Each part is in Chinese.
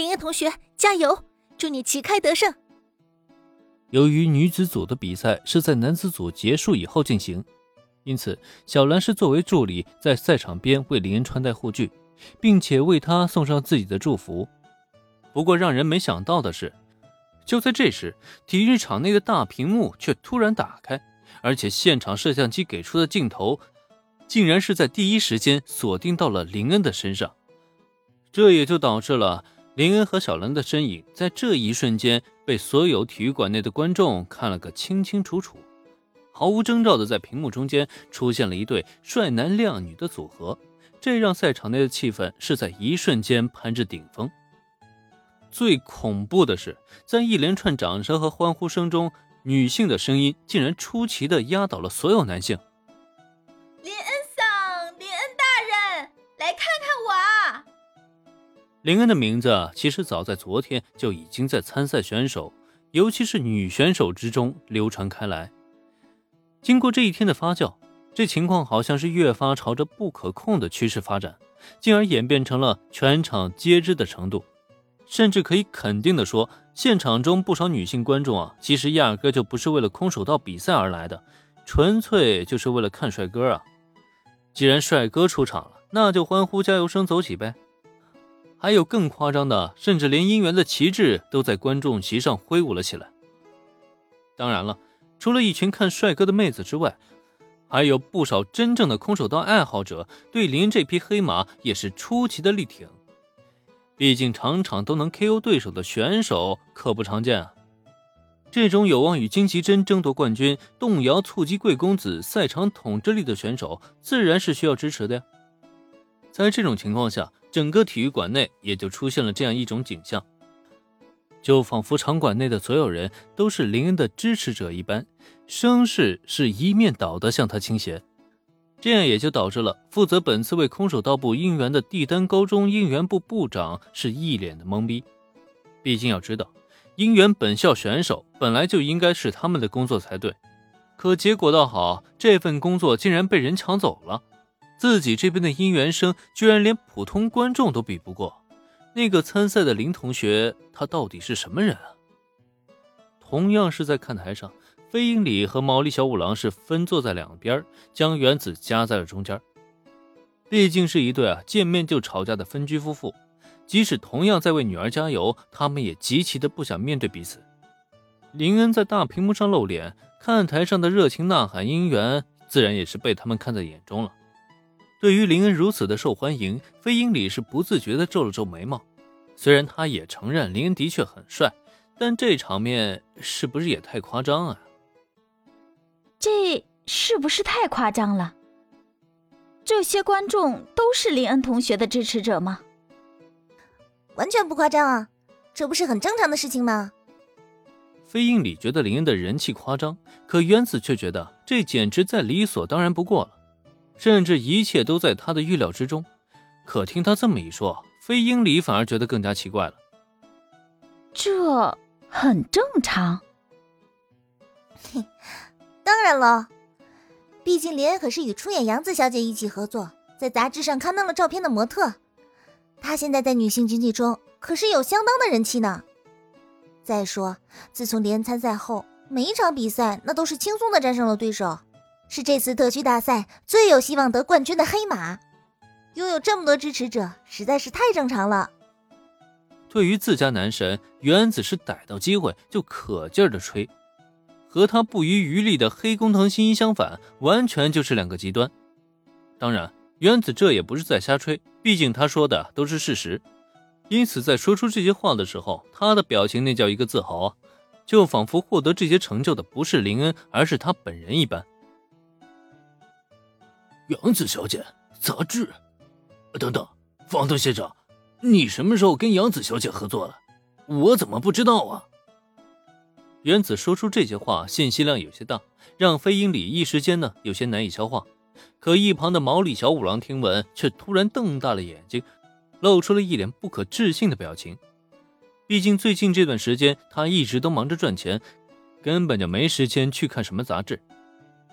林恩同学加油，祝你旗开得胜。由于女子组的比赛是在男子组结束以后进行，因此小兰是作为助理在赛场边为林恩穿戴护具，并且为他送上自己的祝福。不过让人没想到的是，就在这时，体育场内的大屏幕却突然打开，而且现场摄像机给出的镜头，竟然是在第一时间锁定到了林恩的身上。这也就导致了。林恩和小兰的身影在这一瞬间被所有体育馆内的观众看了个清清楚楚，毫无征兆的在屏幕中间出现了一对帅男靓女的组合，这让赛场内的气氛是在一瞬间攀至顶峰。最恐怖的是，在一连串掌声和欢呼声中，女性的声音竟然出奇的压倒了所有男性。林恩的名字其实早在昨天就已经在参赛选手，尤其是女选手之中流传开来。经过这一天的发酵，这情况好像是越发朝着不可控的趋势发展，进而演变成了全场皆知的程度。甚至可以肯定的说，现场中不少女性观众啊，其实压根就不是为了空手道比赛而来的，纯粹就是为了看帅哥啊！既然帅哥出场了，那就欢呼加油声走起呗！还有更夸张的，甚至连姻缘的旗帜都在观众席上挥舞了起来。当然了，除了一群看帅哥的妹子之外，还有不少真正的空手道爱好者对林这匹黑马也是出奇的力挺。毕竟场场都能 KO 对手的选手可不常见啊！这种有望与金吉珍争夺冠军、动摇促击贵公子赛场统治力的选手，自然是需要支持的呀。在这种情况下，整个体育馆内也就出现了这样一种景象，就仿佛场馆内的所有人都是林恩的支持者一般，声势是一面倒的向他倾斜。这样也就导致了负责本次为空手道部应援的帝丹高中应援部部长是一脸的懵逼。毕竟要知道，应援本校选手本来就应该是他们的工作才对，可结果倒好，这份工作竟然被人抢走了。自己这边的姻缘声居然连普通观众都比不过，那个参赛的林同学，他到底是什么人啊？同样是在看台上，飞鹰里和毛利小五郎是分坐在两边，将原子夹在了中间。毕竟是一对啊见面就吵架的分居夫妇，即使同样在为女儿加油，他们也极其的不想面对彼此。林恩在大屏幕上露脸，看台上的热情呐喊姻缘，自然也是被他们看在眼中了。对于林恩如此的受欢迎，飞鹰里是不自觉地皱了皱眉毛。虽然他也承认林恩的确很帅，但这场面是不是也太夸张啊？这是不是太夸张了？这些观众都是林恩同学的支持者吗？完全不夸张啊，这不是很正常的事情吗？飞鹰里觉得林恩的人气夸张，可原子却觉得这简直再理所当然不过了。甚至一切都在他的预料之中，可听他这么一说，飞鹰里反而觉得更加奇怪了。这很正常。嘿，当然了，毕竟林恩可是与出演杨子小姐一起合作，在杂志上刊登了照片的模特，她现在在女性经济中可是有相当的人气呢。再说，自从林恩参赛后，每一场比赛那都是轻松的战胜了对手。是这次特区大赛最有希望得冠军的黑马，拥有这么多支持者实在是太正常了。对于自家男神，原子是逮到机会就可劲儿的吹，和他不遗余力的黑工藤新一相反，完全就是两个极端。当然，原子这也不是在瞎吹，毕竟他说的都是事实。因此，在说出这些话的时候，他的表情那叫一个自豪，就仿佛获得这些成就的不是林恩，而是他本人一般。杨子小姐，杂志，等等，方东先生，你什么时候跟杨子小姐合作了？我怎么不知道啊？原子说出这些话，信息量有些大，让飞鹰里一时间呢有些难以消化。可一旁的毛利小五郎听闻，却突然瞪大了眼睛，露出了一脸不可置信的表情。毕竟最近这段时间，他一直都忙着赚钱，根本就没时间去看什么杂志。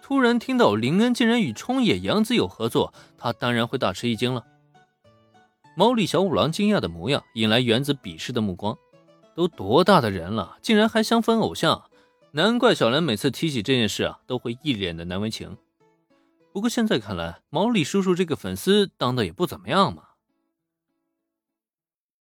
突然听到林恩竟然与冲野洋子有合作，他当然会大吃一惊了。毛利小五郎惊讶的模样引来原子鄙视的目光。都多大的人了，竟然还想粉偶像？难怪小兰每次提起这件事啊，都会一脸的难为情。不过现在看来，毛利叔叔这个粉丝当的也不怎么样嘛。